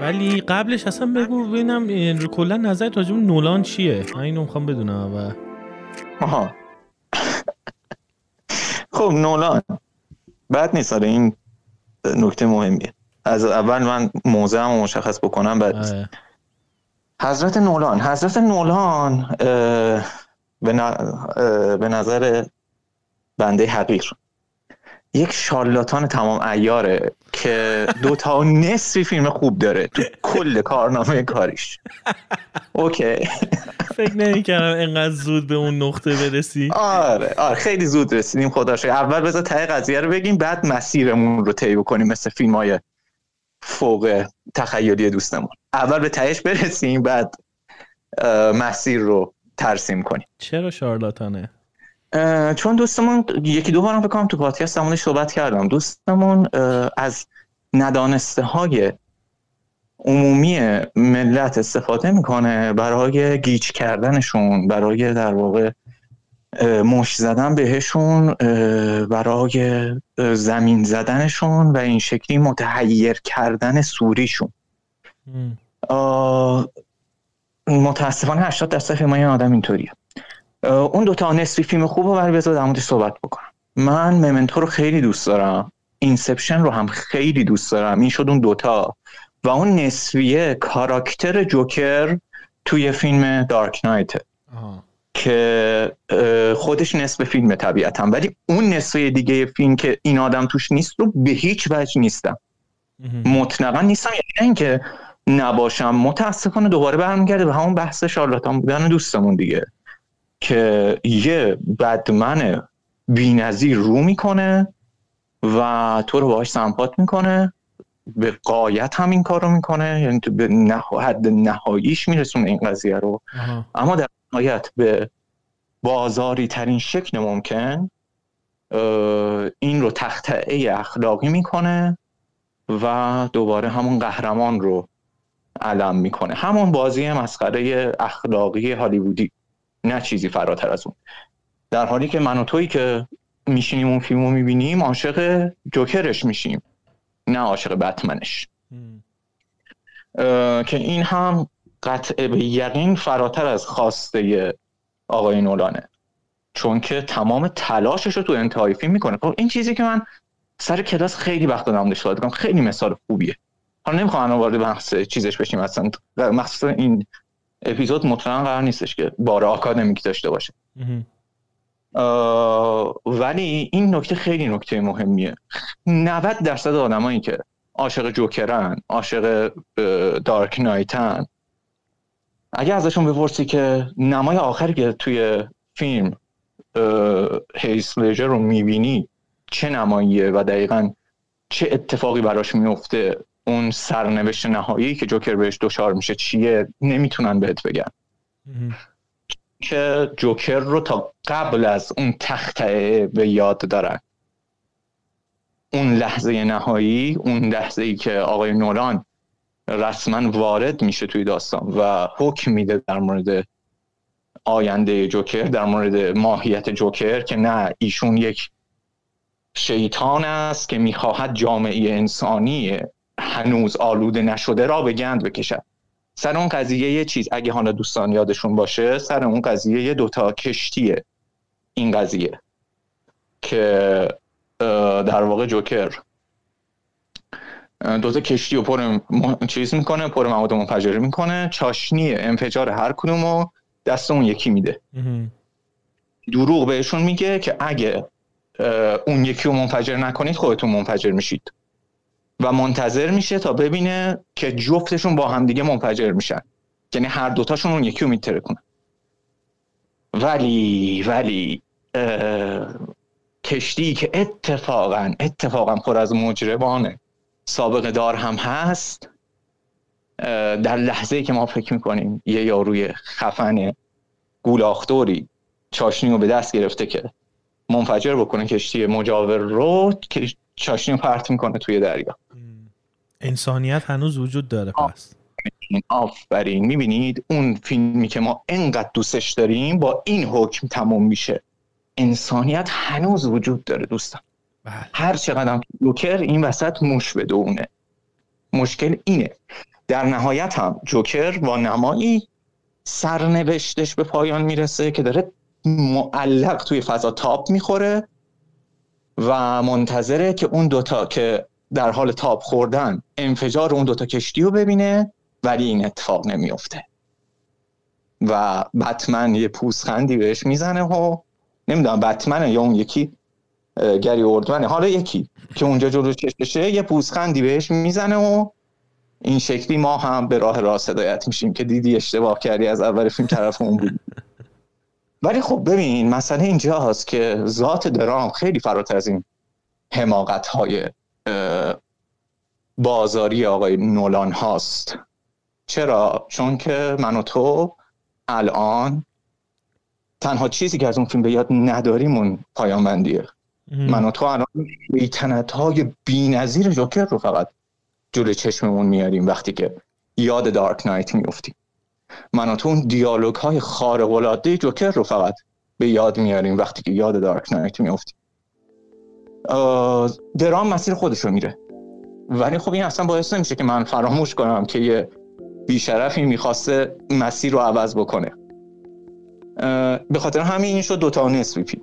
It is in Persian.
ولی قبلش اصلا بگو ببینم کلا نظر راجع نولان چیه؟ من اینو می‌خوام بدونم و آها. خب نولان. بعد نیست آره این نکته مهمیه. از اول من موضع هم مشخص بکنم بعد آره. حضرت نولان. حضرت نولان به نظر بنده حقیر. یک شارلاتان تمام ایاره که دو تا نصفی فیلم خوب داره. تو کل کارنامه کاریش. اوکی. فکر نمی کردم اینقدر زود به اون نقطه برسی. آره آره خیلی زود رسیدیم. خدا اول بذار ته قضیه رو بگیم بعد مسیرمون رو طی بکنیم مثل فیلم های فوق تخیلی دوستمون. اول به تهش برسیم بعد مسیر رو ترسیم کنیم. چرا شارلاتانه؟ چون دوستمون یکی دو بارم بکنم تو پادکست همونش صحبت کردم. دوستمون از ندانسته های عمومی ملت استفاده می‌کنه برای گیج کردنشون برای در واقع مش زدن بهشون برای زمین زدنشون و این شکلی متحیر کردن سوریشون. متاسفانه 80 درصد فیلم های آدم اینطوریه. اون دوتا نصفی فیلم خوب رو برای بذار در صحبت بکنم. من Memento رو خیلی دوست دارم. Inception رو هم خیلی دوست دارم. این شد اون دوتا. و اون نصفیه کاراکتر جوکر توی فیلم Dark Knight. که خودش نصف فیلم طبیعتا. ولی اون نصفه دیگه فیلم که این آدم توش نیست رو به هیچ وجه نیستم. مطلقا نیستم. یعنی اینکه نباشم. متاسفانه دوباره برمیگرده به همون بحث شارلاتان بودن دوستمون دیگه. که یه بدمن بینظیر رو می‌کنه. و تو رو باهاش سمپات می‌کنه. به قایت هم این کار رو می‌کنه. یعنی تو به حد نهاییش میرسونه این قضیه رو. اما در نهایت به بازاری ترین شکل ممکن این رو تختعه اخلاقی می‌کنه و دوباره همون قهرمان رو علم می‌کنه. همون بازی مسخره اخلاقی هالیوودی. نه چیزی فراتر از اون. در حالی که من و تویی که میشینیم اون فیلم رو می‌بینیم عاشق جوکرش میشیم نه عاشق بتمنش. که این هم قطع به یقین فراتر از خواسته آقای نولانه. چون که تمام تلاشش رو تو انتهای فیلم می‌کنه. خب این چیزی که من سر کلاس خیلی وقت دادم کنم خیلی مثال خوبیه. حالا نمی‌خوام الان وارد بحث چیزش بشیم اصلا. مخصوصا این اپیزود مطلقا قرار نیستش که بار آکادمیک داشته باشه. ولی این نکته خیلی نکته مهمیه. 90 درصد آدمایی که عاشق جوکرن عاشق دارک نایتن اگه ازشون بپرسی که نمای آخری که توی فیلم هیس لژر رو می‌بینی چه نماییه و دقیقا چه اتفاقی براش میفته اون سرنوشت نهایی که جوکر بهش دچار میشه چیه؟ نمی‌تونن بهت بگن. که جوکر رو تا قبل از اون تخته به یاد دارن اون لحظه نهایی اون لحظه ای که آقای نوران رسما وارد میشه توی داستان و حکم میده در مورد آینده جوکر در مورد ماهیت جوکر که نه ایشون یک شیطان است که می‌خواهد جامعه انسانی هنوز آلوده نشده را به گند بکشد. سر اون قضیه یه چیز اگه حالا دوستان یادشون باشه سر اون قضیه یه دوتا کشتیه این قضیه که در واقع جوکر. دوتا کشتی رو پر چیز می‌کنه پر مواد منفجره می‌کنه چاشنی انفجار هر کدومو دست اون یکی میده. دروغ بهشون میگه که اگه اون یکی رو منفجر نکنید خودتون منفجر میشید. و منتظر میشه تا ببینه که جفتشون با همدیگه منفجر میشن. یعنی هر دوتاشون اون یکی رو میتره کنن. ولی ولی کشتی که اتفاقا اتفاقا پر از مجرمانه. سابقه دار هم هست. در لحظه که ما فکر می‌کنیم یه یاروی خفن گولاختوری چاشنی رو به دست گرفته که منفجر بکنه کشتی مجاور رو چاشنی رو پرت می‌کنه توی دریا. انسانیت هنوز وجود داره پس. آفرین. می‌بینید اون فیلمی که ما انقدر دوستش داریم با این حکم تموم میشه. انسانیت هنوز وجود داره دوستان. بله. هر چقدر لوکر این وسط موش بدونه. مشکل اینه. در نهایت هم جوکر با نمایی سرنوشتش به پایان می‌رسه که داره معلق توی فضا تاپ می‌خوره. و منتظره که اون دوتا که در حال تاپ خوردن انفجار اون دوتا کشتی رو ببینه ولی این اتفاق نمیفته و بتمن یه پوسخندی بهش می‌زنه و نمی‌دونم بتمن یا اون یکی گری اردمنه حالا یکی که اونجا جلو چششه یه پوسخندی بهش می‌زنه و این شکلی ما هم به راه راست هدایت میشیم که دیدی اشتباه کردی از اول فیلم طرف اون بود. ولی خب ببین مسئله اینجا هست که ذات درام خیلی فراتر از این حماقت های بازاری آقای نولان هاست. چرا؟ چون که من و تو الان تنها چیزی که از اون فیلم به یاد نداریم اون پایامندیه من و تو الان بیتنت های بی نظیر جوکر رو فقط جلو چشممون میاریم وقتی که یاد دارک نایت میفتیم من اون دیالوگ های خارق العاده جوکر رو فقط به یاد میاریم وقتی که یاد دارک نایت میفتیم درام مسیر خودش رو میره. ولی خب این اصلا باعث نمیشه که من فراموش کنم که یه بیشرفی می‌خواسته مسیر رو عوض بکنه. به خاطر همین این شد دوتا نصفی فیلم